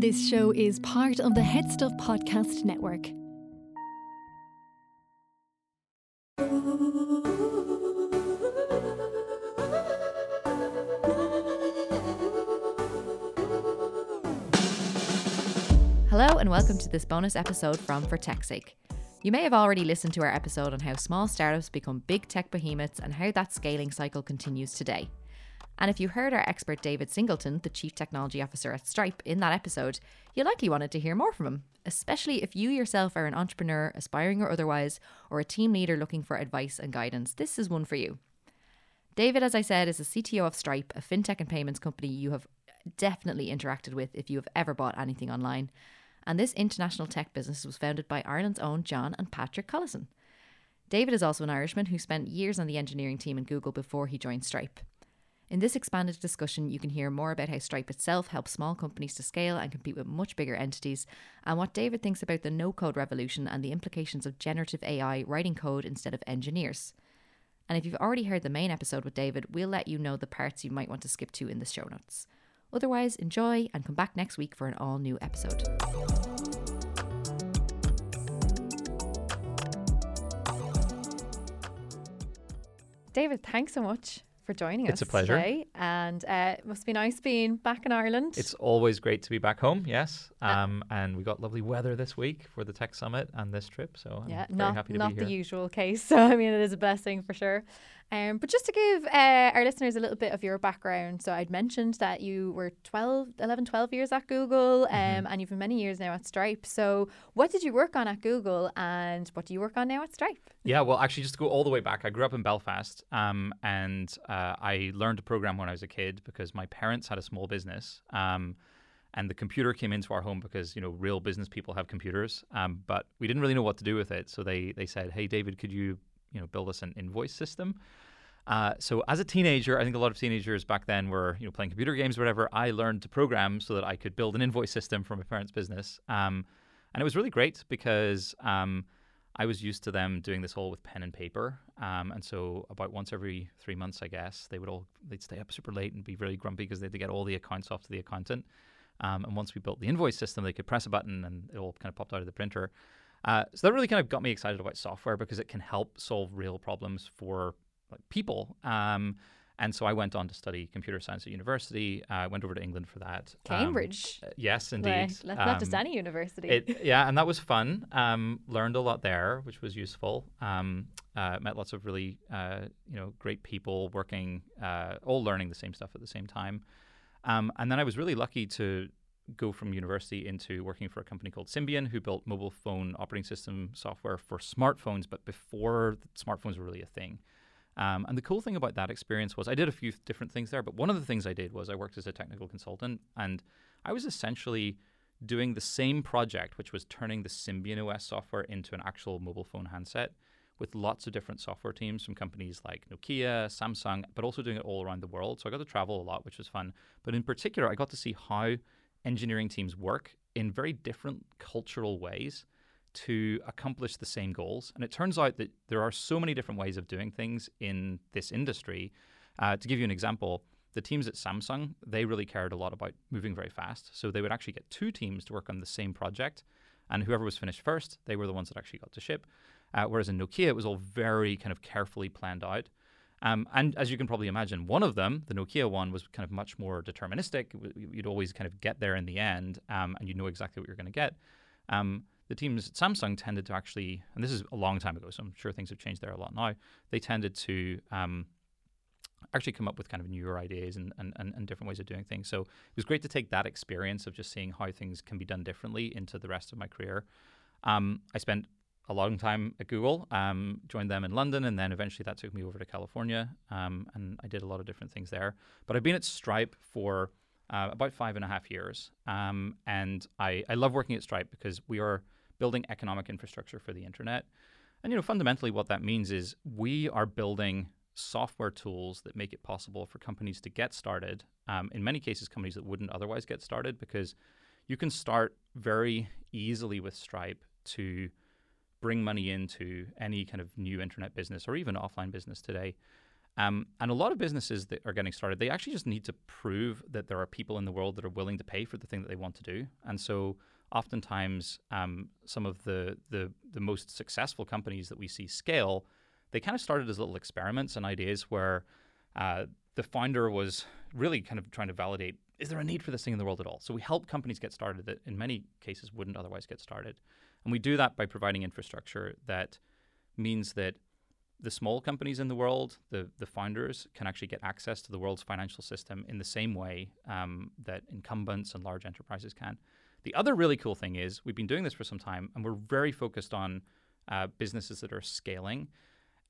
This show is part of the HeadStuff Podcast Network. Hello, and welcome to this bonus episode from For Tech's Sake. You may have already listened to our episode on how small startups become big tech behemoths and how that scaling cycle continues today. And if you heard our expert David Singleton, the Chief Technology Officer at Stripe, in that episode, you likely wanted to hear more from him, especially if you yourself are an entrepreneur, aspiring or otherwise, or a team leader looking for advice and guidance. This is one for you. David, as I said, is the CTO of Stripe, a fintech and payments company you have definitely interacted with if you have ever bought anything online. And this international tech business was founded by Ireland's own John and Patrick Collison. David is also an Irishman who spent years on the engineering team in Google before he joined Stripe. In this expanded discussion, you can hear more about how Stripe itself helps small companies to scale and compete with much bigger entities, and what David thinks about the no code revolution and the implications of generative AI writing code instead of engineers. And if you've already heard the main episode with David, we'll let you know the parts you might want to skip to in the show notes. Otherwise, enjoy and come back next week for an all new episode. David, thanks so much for joining It's us a pleasure. today. And uh, it must be nice being back in Ireland. It's always great to be back home, yes. Uh, Um, and we got lovely weather this week for the Tech Summit and this trip, so I'm yeah, very not happy to not be the usual case. So I mean, it is a blessing for sure. Um, but just to give uh, our listeners a little bit of your background, so I'd mentioned that you were 12, 11, 12 years at Google, um, Mm-hmm. and you've been many years now at Stripe. So what did you work on at Google, and what do you work on now at Stripe? Yeah, well, actually, just to go all the way back, I grew up in Belfast, um, and uh, I learned to program when I was a kid because my parents had a small business, um, and the computer came into our home because you know real business people have computers, um, but we didn't really know what to do with it. So they they said, "Hey, David, could you you know build us an invoice system?" Uh, so as a teenager, I think a lot of teenagers back then were you know playing computer games or whatever. I learned to program so that I could build an invoice system for my parents' business, um, and it was really great because. Um, I was used to them doing this all with pen and paper, um, and so about once every three months, I guess they would all they'd stay up super late and be really grumpy because they had to get all the accounts off to the accountant. Um, and once we built the invoice system, they could press a button and it all kind of popped out of the printer. Uh, so that really kind of got me excited about software because it can help solve real problems for like people. Um, and so I went on to study computer science at university. I went over to England for that. Um, Cambridge. uh, yes, indeed. not just Um, any university. it, yeah, and that was fun. Um, learned a lot there, which was useful. Um, uh, met lots of really, uh, you know, great people working, uh, all learning the same stuff at the same time. Um, and then I was really lucky to go from university into working for a company called Symbian, who built mobile phone operating system software for smartphones, but before smartphones were really a thing. Um, and the cool thing about that experience was I did a few different things there, but one of the things I did was I worked as a technical consultant, and I was essentially doing the same project, which was turning the Symbian OS software into an actual mobile phone handset with lots of different software teams from companies like Nokia, Samsung, but also doing it all around the world. So I got to travel a lot, which was fun. But in particular, I got to see how engineering teams work in very different cultural ways to accomplish the same goals. And it turns out that there are so many different ways of doing things in this industry. Uh, to give you an example, the teams at Samsung, they really cared a lot about moving very fast. So they would actually get two teams to work on the same project. And whoever was finished first, they were the ones that actually got to ship. Uh, whereas in Nokia, it was all very kind of carefully planned out. Um, and as you can probably imagine, one of them, the Nokia one, was kind of much more deterministic. You'd always kind of get there in the end, um, and you know exactly what you're going to get. Um, the teams at Samsung tended to actually, and this is a long time ago, so I'm sure things have changed there a lot now. They tended to um, actually come up with kind of newer ideas and, and, and, different ways of doing things. So it was great to take that experience of just seeing how things can be done differently into the rest of my career. Um, I spent a long time at Google, um, joined them in London, and then eventually that took me over to California, um, and I did a lot of different things there. But I've been at Stripe for uh, about five and a half years, um, and I, I love working at Stripe because we are building economic infrastructure for the internet. And you know, fundamentally, what that means is we are building software tools that make it possible for companies to get started. Um, in many cases, companies that wouldn't otherwise get started, because you can start very easily with Stripe to bring money into any kind of new internet business or even offline business today. Um, and a lot of businesses that are getting started, they actually just need to prove that there are people in the world that are willing to pay for the thing that they want to do. And so, oftentimes, um, some of the, the the most successful companies that we see scale, they kind of started as little experiments and ideas where uh, the founder was really kind of trying to validate: is there a need for this thing in the world at all? So we help companies get started that, in many cases, wouldn't otherwise get started, and we do that by providing infrastructure that means that the small companies in the world, the the founders, can actually get access to the world's financial system in the same way um, that incumbents and large enterprises can. The other really cool thing is we've been doing this for some time, and we're very focused on uh, businesses that are scaling.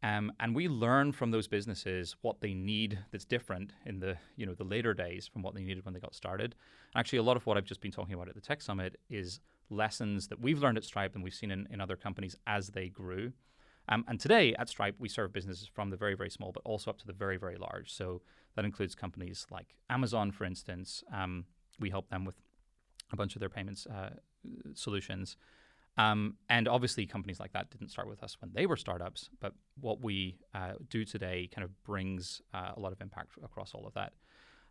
Um, and we learn from those businesses what they need that's different in the you know the later days from what they needed when they got started. And Actually, a lot of what I've just been talking about at the Tech Summit is lessons that we've learned at Stripe and we've seen in, in other companies as they grew. Um, and today at Stripe, we serve businesses from the very, very small, but also up to the very, very large. So that includes companies like Amazon, for instance. Um, we help them with a bunch of their payments uh, solutions. Um, and obviously, companies like that didn't start with us when they were startups. But what we uh, do today kind of brings uh, a lot of impact across all of that.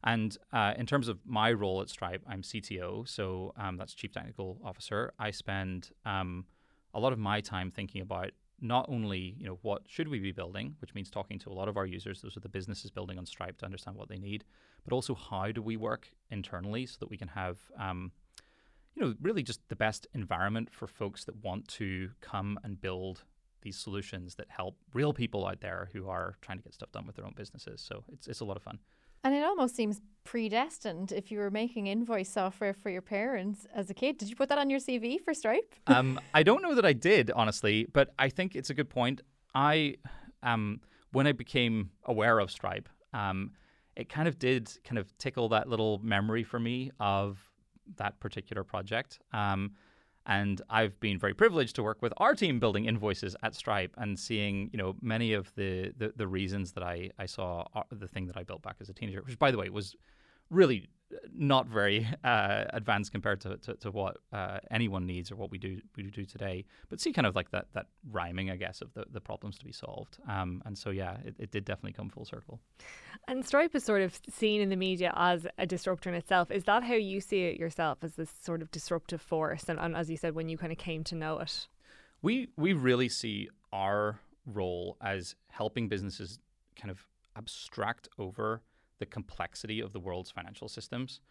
And uh, in terms of my role at Stripe, I'm CTO, so um, that's Chief Technical Officer. I spend um, a lot of my time thinking about not only you know what should we be building, which means talking to a lot of our users, those are the businesses building on Stripe to understand what they need, but also how do we work internally so that we can have um, you know really just the best environment for folks that want to come and build these solutions that help real people out there who are trying to get stuff done with their own businesses. So it's it's a lot of fun. And it almost seems predestined if you were making invoice software for your parents as a kid. Did you put that on your CV for Stripe? um, I don't know that I did, honestly, but I think it's a good point. I, um, when I became aware of Stripe, um, it kind of did kind of tickle that little memory for me of that particular project. Um, and I've been very privileged to work with our team building invoices at Stripe and seeing, you know, many of the the, the reasons that I I saw uh, the thing that I built back as a teenager, which by the way was really not very uh, advanced compared to, to, to what uh, anyone needs or what we do we do today. But see kind of like that that rhyming, I guess, of the, the problems to be solved. Um, and so yeah, it, it did definitely come full circle. And Stripe is sort of seen in the media as a disruptor in itself. Is that how you see it yourself as this sort of disruptive force? And, and as you said, when you kind of came to know it, we we really see our role as helping businesses kind of abstract over the complexity of the world's financial systems.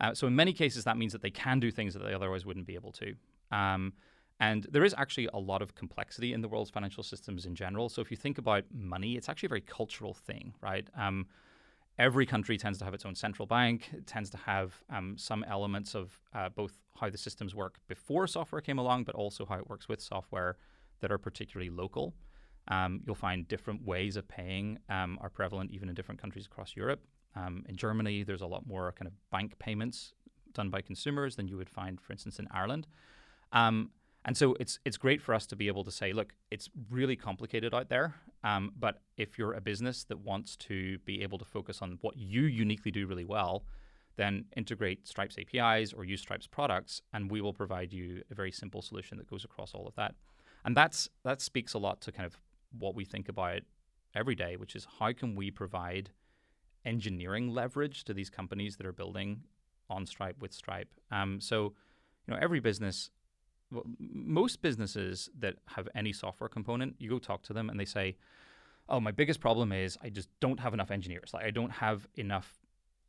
Uh, so in many cases, that means that they can do things that they otherwise wouldn't be able to. Um, and there is actually a lot of complexity in the world's financial systems in general. So if you think about money, it's actually a very cultural thing, right? Um, every country tends to have its own central bank. It tends to have um, some elements of uh, both how the systems work before software came along, but also how it works with software that are particularly local. Um, you'll find different ways of paying um, are prevalent even in different countries across Europe. Um, in Germany, there's a lot more kind of bank payments done by consumers than you would find, for instance, in Ireland. Um, and so it's it's great for us to be able to say, look, it's really complicated out there. Um, but if you're a business that wants to be able to focus on what you uniquely do really well, then integrate Stripe's APIs or use Stripe's products, and we will provide you a very simple solution that goes across all of that. And that's that speaks a lot to kind of what we think about every day, which is how can we provide engineering leverage to these companies that are building on Stripe with Stripe. Um, so, you know, every business, most businesses that have any software component, you go talk to them and they say, "Oh, my biggest problem is I just don't have enough engineers. Like, I don't have enough."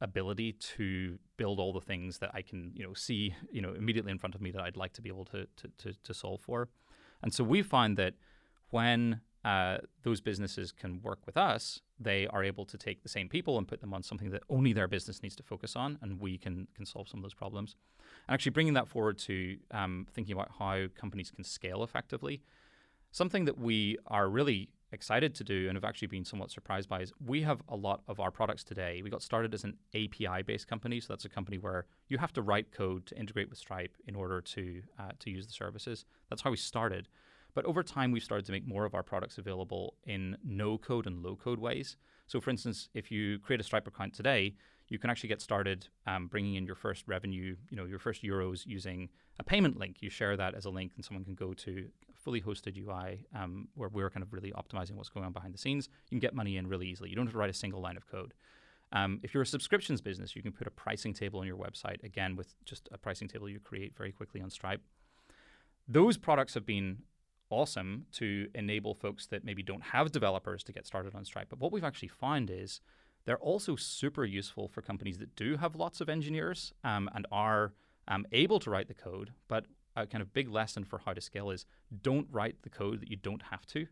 ability to build all the things that I can, you know, see, you know, immediately in front of me that I'd like to be able to to, to, to solve for. And so we find that when uh, those businesses can work with us, they are able to take the same people and put them on something that only their business needs to focus on, and we can can solve some of those problems. And actually, bringing that forward to um, thinking about how companies can scale effectively, something that we are really excited to do and have actually been somewhat surprised by is we have a lot of our products today. We got started as an API based company, so that's a company where you have to write code to integrate with Stripe in order to uh, to use the services. That's how we started. But over time, we've started to make more of our products available in no code and low code ways. So, for instance, if you create a Stripe account today, you can actually get started um, bringing in your first revenue, you know, your first euros using a payment link. You share that as a link, and someone can go to fully hosted UI um, where we're kind of really optimizing what's going on behind the scenes. You can get money in really easily. You don't have to write a single line of code. Um, if you're a subscriptions business, you can put a pricing table on your website, again, with just a pricing table you create very quickly on Stripe. Those products have been awesome to enable folks that maybe don't have developers to get started on Stripe. But what we've actually found is they're also super useful for companies that do have lots of engineers um, and are um, able to write the code. But a kind of big lesson for how to scale is don't write the code that you don't have to.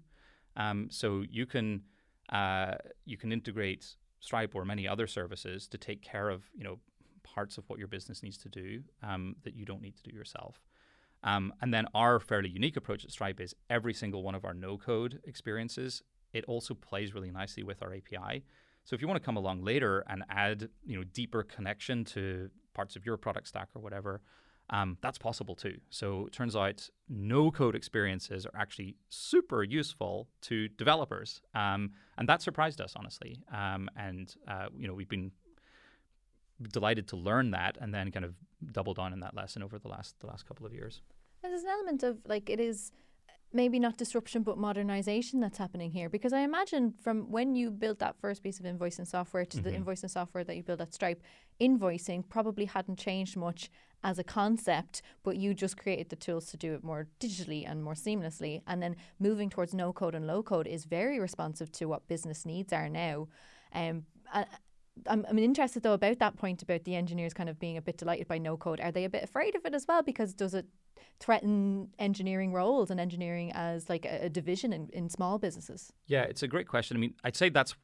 Um, so you can uh, you can integrate Stripe or many other services to take care of you know parts of what your business needs to do um, that you don't need to do yourself. Um, and then our fairly unique approach at Stripe is every single one of our no code experiences, it also plays really nicely with our API. So if you want to come along later and add, you know, deeper connection to parts of your product stack or whatever, um, that's possible too. So it turns out no code experiences are actually super useful to developers, um, and that surprised us honestly. Um, and uh, you know, we've been delighted to learn that and then kind of doubled on in that lesson over the last the last couple of years. And there's an element of like it is maybe not disruption but modernization that's happening here because I imagine from when you built that first piece of invoicing software to the Mm-hmm. invoicing software that you built at Stripe, invoicing probably hadn't changed much as a concept, but you just created the tools to do it more digitally and more seamlessly. And then moving towards no code and low code is very responsive to what business needs are now. Um, I, I'm, I'm interested though about that point about the engineers kind of being a bit delighted by no code. Are they a bit afraid of it as well? Because does it threaten engineering roles and engineering as like a, a division in, in small businesses? Yeah, it's a great question. I mean, I'd say that's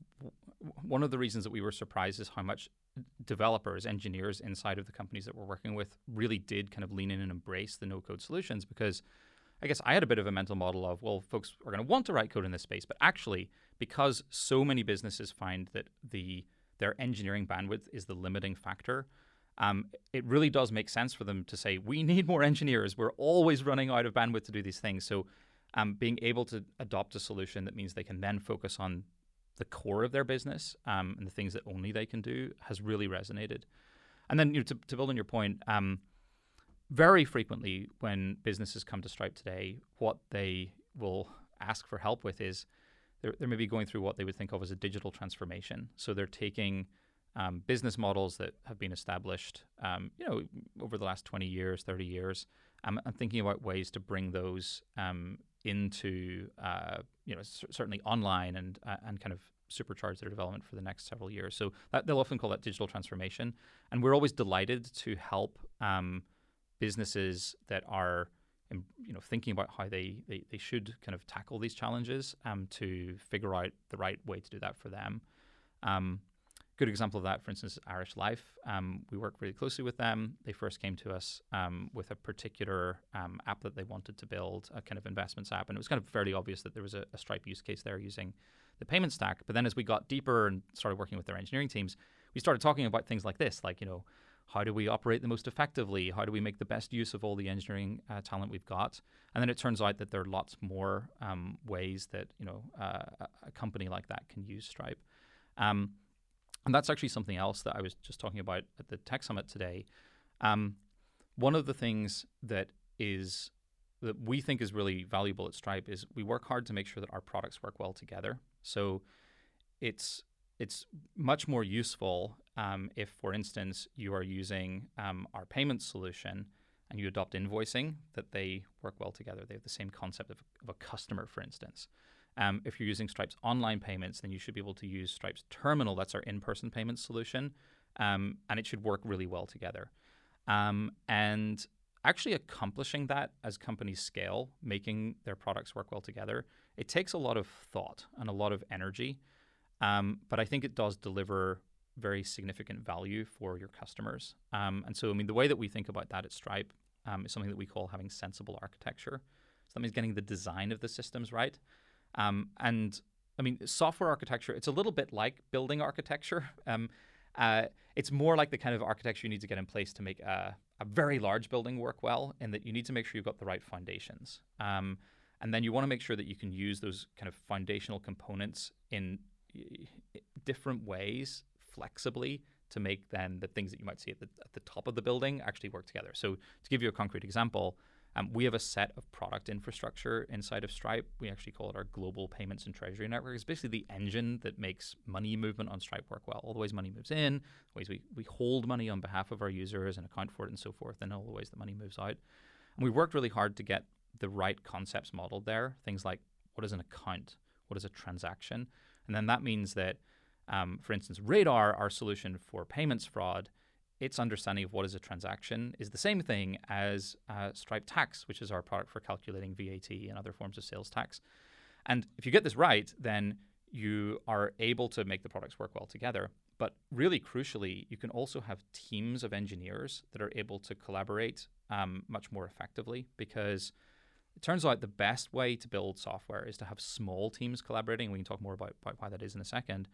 one of the reasons that we were surprised is how much developers, engineers inside of the companies that we're working with really did kind of lean in and embrace the no code solutions because I guess I had a bit of a mental model of, well, folks are going to want to write code in this space. But actually, because so many businesses find that the their engineering bandwidth is the limiting factor, um, it really does make sense for them to say, we need more engineers. We're always running out of bandwidth to do these things. So um, being able to adopt a solution that means they can then focus on the core of their business um, and the things that only they can do has really resonated. And then you know, to, to build on your point, um, very frequently when businesses come to Stripe today, what they will ask for help with is they're, they're maybe going through what they would think of as a digital transformation. So they're taking um, business models that have been established, um, you know, over the last 20 years, 30 years, um, and thinking about ways to bring those um, into, uh, you know, c- certainly online and uh, and kind of supercharge their development for the next several years. So that, they'll often call that digital transformation, and we're always delighted to help um, businesses that are um, you know thinking about how they, they, they should kind of tackle these challenges um, to figure out the right way to do that for them. Um, good example of that, for instance, is Irish Life. Um, we work really closely with them. They first came to us um, with a particular um, app that they wanted to build, a kind of investments app, and it was kind of fairly obvious that there was a, a Stripe use case there using the payment stack. But then as we got deeper and started working with their engineering teams, we started talking about things like this, like you know how do we operate the most effectively? How do we make the best use of all the engineering uh, talent we've got? And then it turns out that there are lots more um, ways that you know uh, a- a company like that can use Stripe. Um, and that's actually something else that I was just talking about at the Tech Summit today. Um, one of the things that is that we think is really valuable at Stripe is we work hard to make sure that our products work well together. So it's it's much more useful um, if, for instance, you are using um, our payment solution and you adopt invoicing, that they work well together. They have the same concept of, of a customer, for instance. Um, if you're using Stripe's online payments, then you should be able to use Stripe's terminal. That's our in-person payment solution, um, and it should work really well together. Um, and actually accomplishing that as companies scale, making their products work well together, it takes a lot of thought and a lot of energy. Um, but I think it does deliver very significant value for your customers. Um, and so, I mean, the way that we think about that at Stripe um, is something that we call having sensible architecture. So that means getting the design of the systems right. Um, and I mean, software architecture, it's a little bit like building architecture. Um, uh, it's more like the kind of architecture you need to get in place to make a, a very large building work well, in that you need to make sure you've got the right foundations. Um, and then you want to make sure that you can use those kind of foundational components in different ways, flexibly, to make then the things that you might see at the, at the top of the building actually work together. So, to give you a concrete example, Um, we have a set of product infrastructure inside of Stripe. We actually call it our global payments and treasury network. It's basically the engine that makes money movement on Stripe work well. All the ways money moves in, the ways we, we hold money on behalf of our users and account for it and so forth, and all the ways that money moves out. And we worked really hard to get the right concepts modeled there. Things like what is an account? What is a transaction? And then that means that, um, for instance, Radar, our solution for payments fraud, its understanding of what is a transaction is the same thing as uh, Stripe Tax, which is our product for calculating VAT and other forms of sales tax. And if you get this right, then you are able to make the products work well together. But really crucially, you can also have teams of engineers that are able to collaborate um, much more effectively because it turns out the best way to build software is to have small teams collaborating. We can talk more about, about why that is in a second.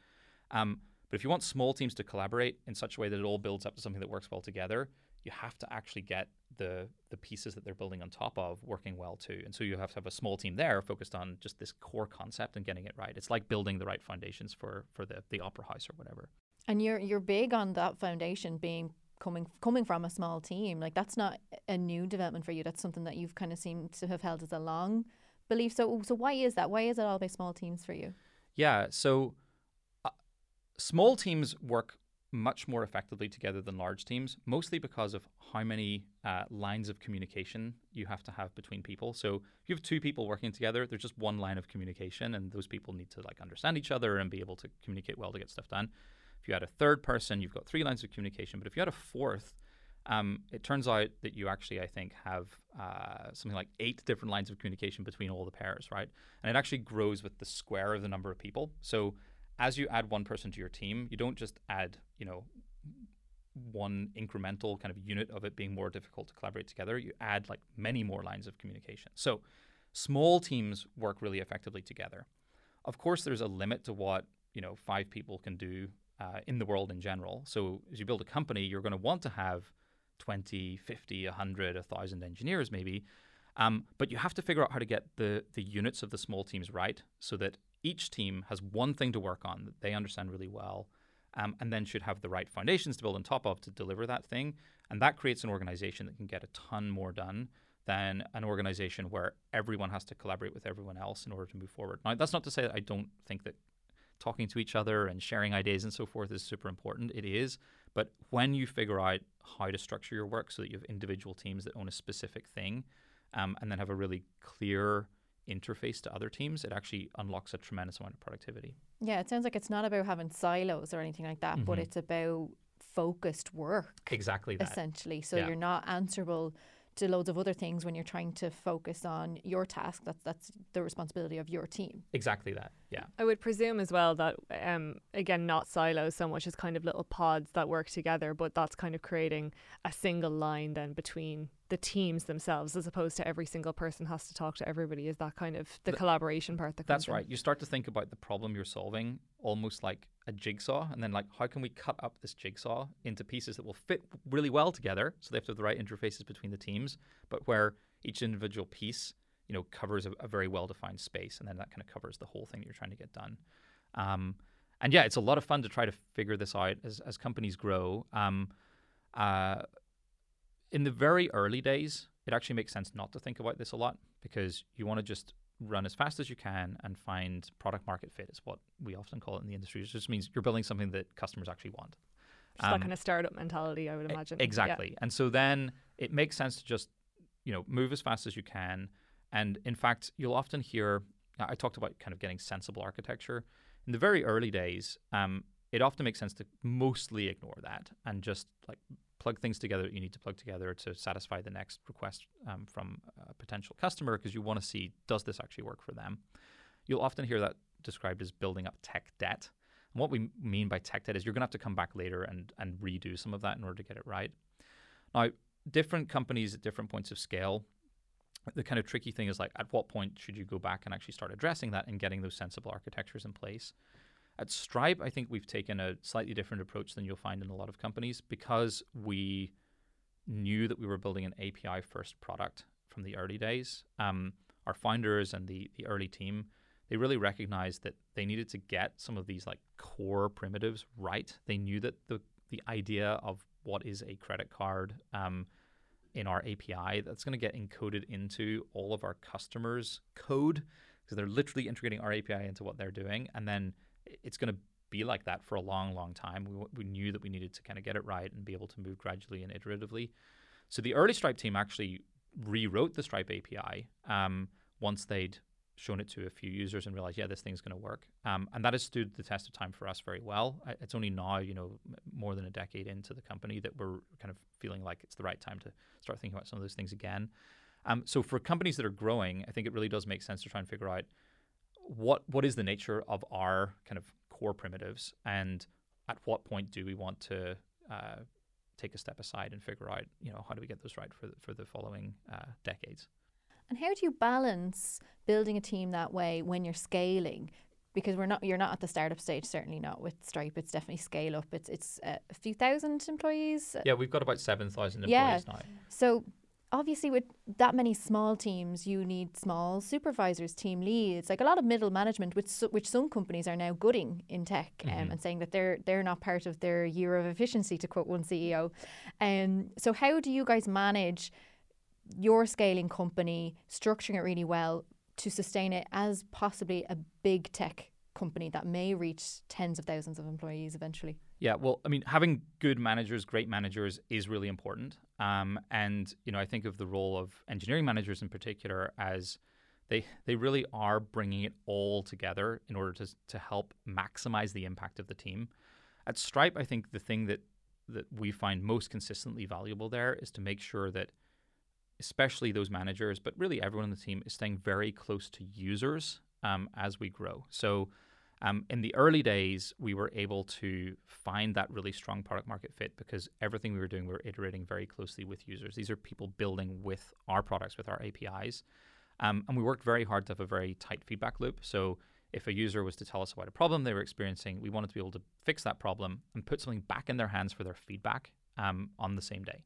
Um, but if you want small teams to collaborate in such a way that it all builds up to something that works well together, you have to actually get the the pieces that they're building on top of working well too. And so you have to have a small team there focused on just this core concept and getting it right. It's like building the right foundations for for the the opera house or whatever. And you're you're big on that foundation being coming coming from a small team. Like that's not a new development for you. That's something that you've kind of seemed to have held as a long belief. So so why is that? Why is it all about small teams for you? Yeah. So small teams work much more effectively together than large teams, mostly because of how many uh, lines of communication you have to have between people. So if you have two people working together, there's just one line of communication, and those people need to like understand each other and be able to communicate well to get stuff done. If you had a third person, you've got three lines of communication. But if you had a fourth, um, it turns out that you actually, I think, have uh, something like eight different lines of communication between all the pairs, right? And it actually grows with the square of the number of people. So as you add one person to your team, you don't just add, you know, one incremental kind of unit of it being more difficult to collaborate together. You add like many more lines of communication. So small teams work really effectively together. Of course, there's a limit to what you know five people can do uh, in the world in general. So as you build a company, you're going to want to have 20, 50, 100, 1,000 engineers maybe. Um, but you have to figure out how to get the, the units of the small teams right so that each team has one thing to work on that they understand really well um, and then should have the right foundations to build on top of to deliver that thing. And that creates an organization that can get a ton more done than an organization where everyone has to collaborate with everyone else in order to move forward. Now, that's not to say that I don't think that talking to each other and sharing ideas and so forth is super important. It is. But when you figure out how to structure your work so that you have individual teams that own a specific thing um, and then have a really clear interface to other teams, it actually unlocks a tremendous amount of productivity. Yeah, it sounds like it's not about having silos or anything like that, mm-hmm. but it's about focused work. Exactly that. Essentially. So yeah. you're not answerable to loads of other things when you're trying to focus on your task. That's that's the responsibility of your team. Exactly that. Yeah. I would presume as well that um, again not silos so much as kind of little pods that work together, but that's kind of creating a single line then between the teams themselves as opposed to every single person has to talk to everybody is that kind of the, the collaboration part that that's right you start to think about the problem you're solving almost like a jigsaw and then like how can we cut up this jigsaw into pieces that will fit really well together so they have to have the right interfaces between the teams but where each individual piece you know covers a, a very well defined space and then that kind of covers the whole thing you're trying to get done um, and yeah it's a lot of fun to try to figure this out as, as companies grow um, uh, in the very early days, it actually makes sense not to think about this a lot because you want to just run as fast as you can and find product market fit is what we often call it in the industry. It just means you're building something that customers actually want. Just um, that kind of startup mentality, I would imagine. Exactly. Yeah. And so then it makes sense to just, you know, move as fast as you can. And in fact, you'll often hear, I talked about kind of getting sensible architecture. In the very early days, um, it often makes sense to mostly ignore that and just like plug things together that you need to plug together to satisfy the next request um, from a potential customer because you want to see does this actually work for them. You'll often hear that described as building up tech debt. And what we mean by tech debt is you're going to have to come back later and, and redo some of that in order to get it right. Now, different companies at different points of scale, the kind of tricky thing is like at what point should you go back and actually start addressing that and getting those sensible architectures in place? At Stripe, I think we've taken a slightly different approach than you'll find in a lot of companies because we knew that we were building an API first product from the early days. Um, our founders and the the early team, they really recognized that they needed to get some of these like core primitives right. They knew that the the idea of what is a credit card um, in our API that's going to get encoded into all of our customers' code because they're literally integrating our API into what they're doing, and then it's going to be like that for a long, long time. We, we knew that we needed to kind of get it right and be able to move gradually and iteratively. So the early Stripe team actually rewrote the Stripe API um, once they'd shown it to a few users and realized, yeah, this thing's going to work. Um, and that has stood the test of time for us very well. It's only now, you know, more than a decade into the company that we're kind of feeling like it's the right time to start thinking about some of those things again. Um, so for companies that are growing, I think it really does make sense to try and figure out what what is the nature of our kind of core primitives and at what point do we want to uh, take a step aside and figure out, you know, how do we get those right for the, for the following uh, decades. And how do you balance building a team that way when you're scaling? Because we're not, you're not at the startup stage. Certainly not with Stripe. It's definitely scale up. It's it's uh, a few thousand employees. Yeah, we've got about seven thousand employees yeah. now. So obviously with that many small teams you need small supervisors team leads like a lot of middle management which which some companies are now gutting in tech um, mm-hmm. and saying that they're they're not part of their year of efficiency to quote one CEO and um, so how do you guys manage your scaling company, structuring it really well to sustain it as possibly a big tech company that may reach tens of thousands of employees eventually? Yeah, well, I mean, having good managers, great managers is really important. Um, and, you know, I think of the role of engineering managers in particular as they, they really are bringing it all together in order to, to help maximize the impact of the team. At Stripe, I think the thing that, that we find most consistently valuable there is to make sure that especially those managers, but really everyone on the team is staying very close to users um, as we grow. So um, in the early days, we were able to find that really strong product market fit because everything we were doing, we were iterating very closely with users. These are people building with our products, with our APIs. Um, and we worked very hard to have a very tight feedback loop. So if a user was to tell us about a problem they were experiencing, we wanted to be able to fix that problem and put something back in their hands for their feedback um, on the same day.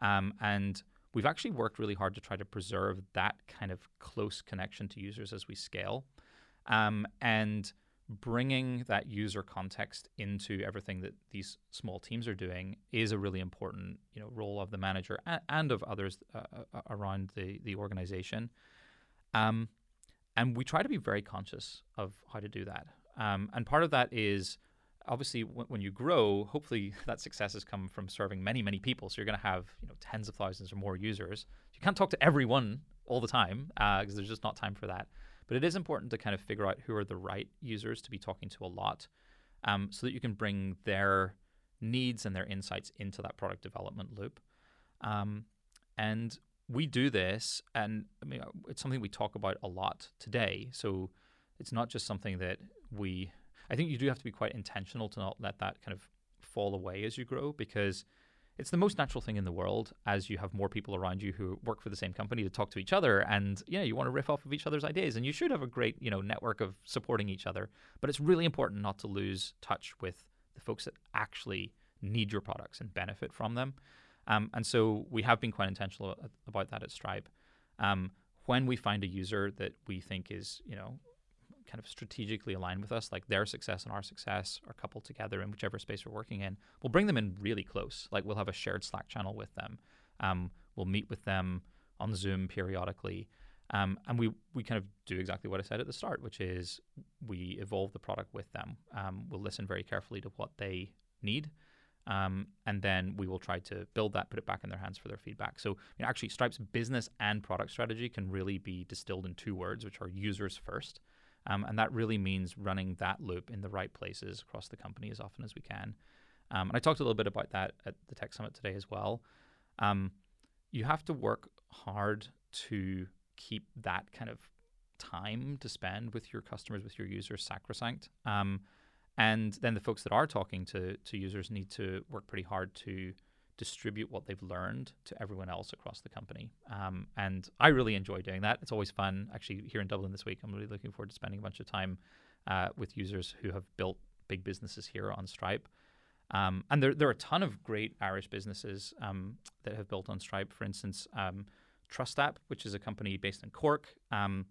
Um, and we've actually worked really hard to try to preserve that kind of close connection to users as we scale. Um, and bringing that user context into everything that these small teams are doing is a really important you know role of the manager and, and of others uh, uh, around the the organization um, and we try to be very conscious of how to do that um, and part of that is obviously when you grow hopefully that success has come from serving many many people. So you're going to have you know tens of thousands or more users. You can't talk to everyone all the time because uh, there's just not time for that. But it is important to kind of figure out who are the right users to be talking to a lot um, so that you can bring their needs and their insights into that product development loop. Um, and we do this and I mean, it's something we talk about a lot today. So it's not just something that we I think you do have to be quite intentional to not let that kind of fall away as you grow because it's the most natural thing in the world as you have more people around you who work for the same company to talk to each other and you you want to riff off of each other's ideas and you should have a great you know network of supporting each other but it's really important not to lose touch with the folks that actually need your products and benefit from them. Um, and so we have been quite intentional about that at stripe. Um, when we find a user that we think is you know kind of strategically aligned with us, like their success and our success are coupled together in whichever space we're working in, we'll bring them in really close. Like we'll have a shared Slack channel with them. Um, we'll meet with them on Zoom periodically. Um, and we, we kind of do exactly what I said at the start, which is we evolve the product with them. Um, we'll listen very carefully to what they need. Um, and then we will try to build that, put it back in their hands for their feedback. So, you know, actually, Stripe's business and product strategy can really be distilled in two words, which are users first. Um, and that really means running that loop in the right places across the company as often as we can. Um, and I talked a little bit about that at the Tech Summit today as well. Um, you have to work hard to keep that kind of time to spend with your customers, with your users, sacrosanct. Um, and then the folks that are talking to to users need to work pretty hard to distribute what they've learned to everyone else across the company. Um, and I really enjoy doing that. It's always fun. Actually, here in Dublin this week, I'm really looking forward to spending a bunch of time uh, with users who have built big businesses here on Stripe. Um, and there, there are a ton of great Irish businesses um, that have built on Stripe. For instance, um, Trustap, which is a company based in Cork, um,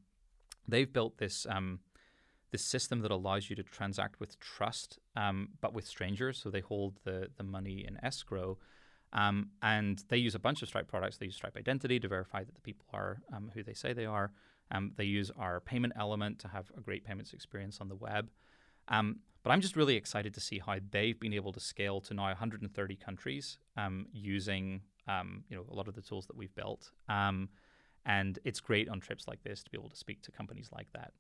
they've built this um, this system that allows you to transact with trust, um, but with strangers. So they hold the the money in escrow, Um, and they use a bunch of Stripe products. They use Stripe Identity to verify that the people are um, who they say they are. Um, they use our payment element to have a great payments experience on the web. Um, but I'm just really excited to see how they've been able to scale to now 130 countries um, using um, you know a lot of the tools that we've built. and it's great on trips like this to be able to speak to companies like that.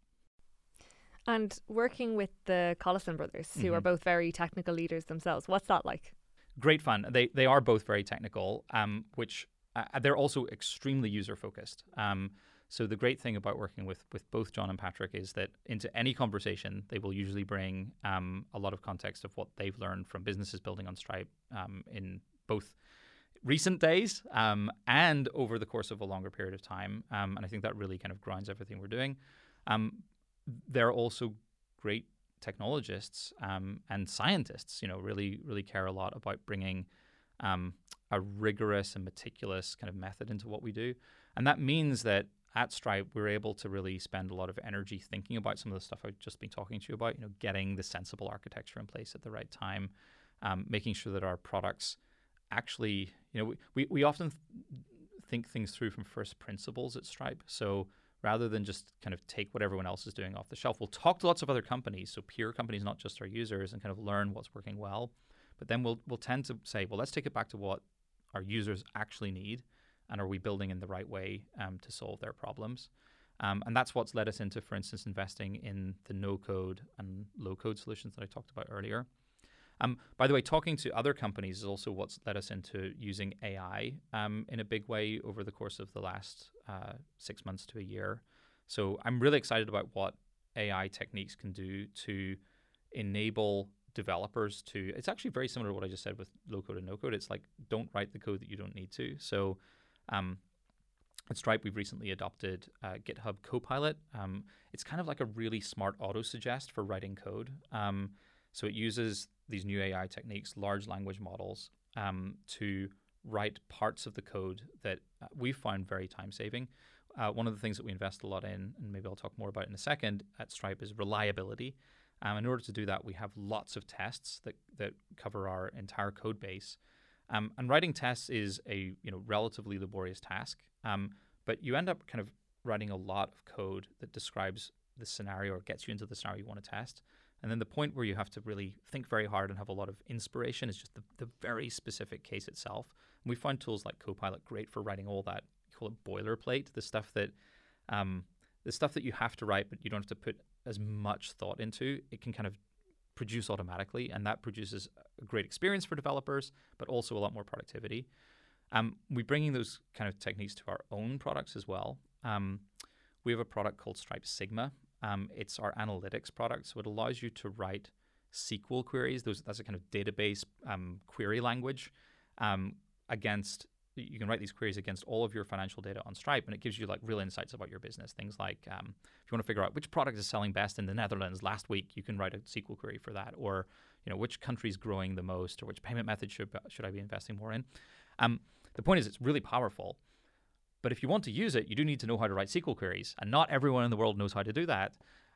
And working with the Collison brothers, who Mm-hmm. are both very technical leaders themselves, what's that like? Great fun. They they are both very technical, um, which uh, they're also extremely user focused. Um, so the great thing about working with with both John and Patrick is that into any conversation they will usually bring um, a lot of context of what they've learned from businesses building on Stripe um, in both recent days um, and over the course of a longer period of time. Um, and I think that really kind of grinds everything we're doing. They're also great technologists um, and scientists, you know, really, really care a lot about bringing um, a rigorous and meticulous kind of method into what we do. And that means that at Stripe, we're able to really spend a lot of energy thinking about some of the stuff I've just been talking to you about, you know, getting the sensible architecture in place at the right time, um, making sure that our products actually, you know, we, we, we often th- think things through from first principles at Stripe. So rather than just kind of take what everyone else is doing off the shelf. We'll talk to lots of other companies, so peer companies, not just our users, and kind of learn what's working well. But then we'll we'll tend to say, well, let's take it back to what our users actually need, and are we building in the right way um, to solve their problems? Um, and that's what's led us into, for instance, investing in the no-code and low-code solutions that I talked about earlier. Um, by the way, talking to other companies is also what's led us into using AI um, in a big way over the course of the last uh, six months to a year. So I'm really excited about what AI techniques can do to enable developers to. It's actually very similar to what I just said with low code and no code. It's like don't write the code that you don't need to. So um, at Stripe, we've recently adopted uh, GitHub Copilot. Um, it's kind of like a really smart auto suggest for writing code. Um, so it uses these new AI techniques, large language models, um, to write parts of the code that uh, we found very time saving. Uh, one of the things that we invest a lot in, and maybe I'll talk more about in a second at Stripe, is reliability. Um, in order to do that, we have lots of tests that, that cover our entire code base. Um, and writing tests is a you know relatively laborious task, um, but you end up kind of writing a lot of code that describes the scenario or gets you into the scenario you want to test. And then the point where you have to really think very hard and have a lot of inspiration is just the, the very specific case itself. And we find tools like Copilot great for writing all that, you call it boilerplate, the stuff that um, the stuff that you have to write, but you don't have to put as much thought into. It can kind of produce automatically, and that produces a great experience for developers, but also a lot more productivity. Um, we're bringing those kind of techniques to our own products as well. Um, we have a product called Stripe Sigma. Um, it's our analytics product, so it allows you to write SQL queries. Those, that's a kind of database um, query language um, against. You can write these queries against all of your financial data on Stripe, and it gives you like real insights about your business. Things like um, if you want to figure out which product is selling best in the Netherlands last week, you can write a SQL query for that, or you know which country is growing the most, or which payment method should should I be investing more in. Um, the point is, it's really powerful. But if you want to use it, you do need to know how to write SQL queries, and not everyone in the world knows how to do that.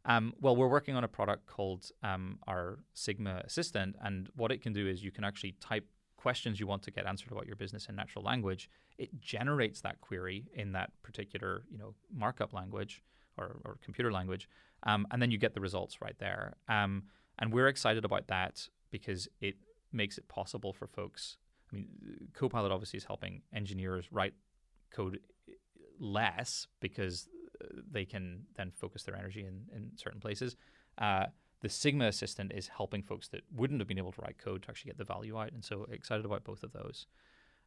Um, well, we're working on a product called um, our Sigma Assistant, and what it can do is you can actually type questions you want to get answered about your business in natural language. It generates that query in that particular, you know, markup language or, or computer language, um, and then you get the results right there. Um, and we're excited about that because it makes it possible for folks. I mean, Copilot obviously is helping engineers write code less because uh, they can then focus their energy in, in certain places. Uh, the Sigma Assistant is helping folks that wouldn't have been able to write code to actually get the value out. And so excited about both of those.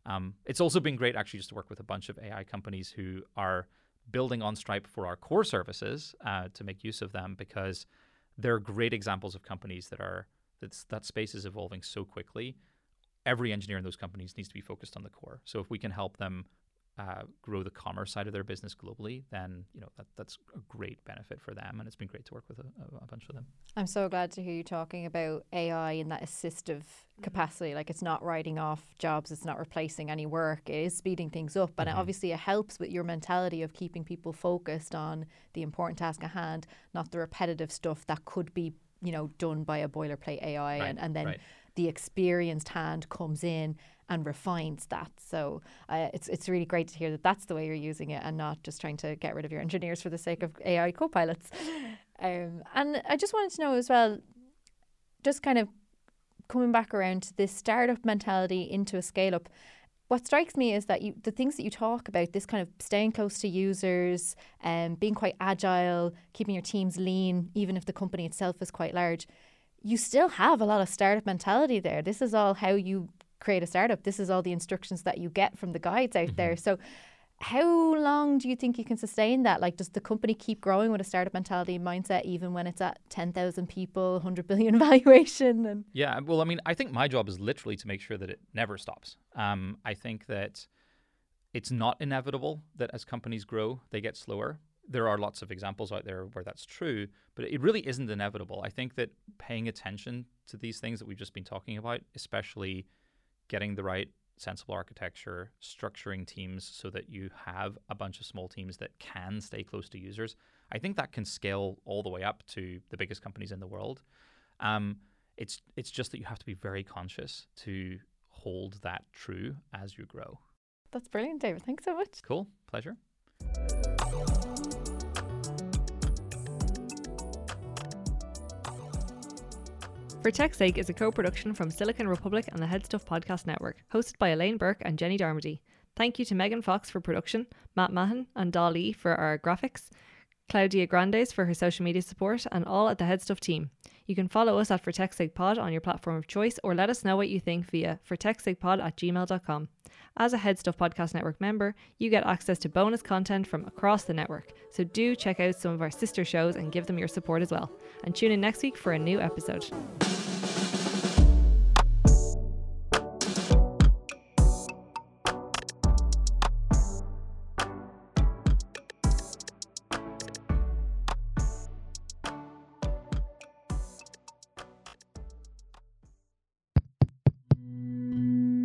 Um, it's also been great actually just to work with a bunch of AI companies who are building on Stripe for our core services uh, to make use of them because they're great examples of companies that are that's, that space is evolving so quickly. Every engineer in those companies needs to be focused on the core. So if we can help them uh, grow the commerce side of their business globally, then you know that that's a great benefit for them, and it's been great to work with a, a bunch of them. I'm so glad to hear you talking about AI in that assistive capacity. Like it's not writing off jobs, it's not replacing any work, it is speeding things up. And it obviously, it helps with your mentality of keeping people focused on the important task at hand, not the repetitive stuff that could be, you know, done by a boilerplate AI. Right, and, and then right. The experienced hand comes in and refines that. So uh, it's it's really great to hear that that's the way you're using it and not just trying to get rid of your engineers for the sake of AI co-pilots. Um, and I just wanted to know as well, just kind of coming back around to this startup mentality into a scale up. What strikes me is that you the things that you talk about, this kind of staying close to users, and um, being quite agile, keeping your teams lean, even if the company itself is quite large, you still have a lot of startup mentality there. This is all how you create a startup. This is all the instructions that you get from the guides out mm-hmm. there. So how long do you think you can sustain that? Like, does the company keep growing with a startup mentality mindset even when it's at 10,000 people, 100 billion valuation? And yeah, well, I mean, I think my job is literally to make sure that it never stops. Um, I think that it's not inevitable that as companies grow, they get slower. There are lots of examples out there where that's true, but it really isn't inevitable. I think that paying attention to these things that we've just been talking about, especially getting the right sensible architecture, structuring teams so that you have a bunch of small teams that can stay close to users. I think that can scale all the way up to the biggest companies in the world. Um, it's it's just that you have to be very conscious to hold that true as you grow. That's brilliant, David. Thanks so much. Cool. Pleasure. For Tech's Sake is a co production from Silicon Republic and the HeadStuff Podcast Network, hosted by Elaine Burke and Jenny Darmody. Thank you to Megan Fox for production, Matt Mahon and Dolly for our graphics, Claudia Grandes for her social media support, and all at the HeadStuff team. You can follow us at For Tech's Sake Pod on your platform of choice or let us know what you think via fortechssakepod at gmail.com. As a HeadStuff Podcast Network member, you get access to bonus content from across the network, so do check out some of our sister shows and give them your support as well. And tune in next week for a new episode.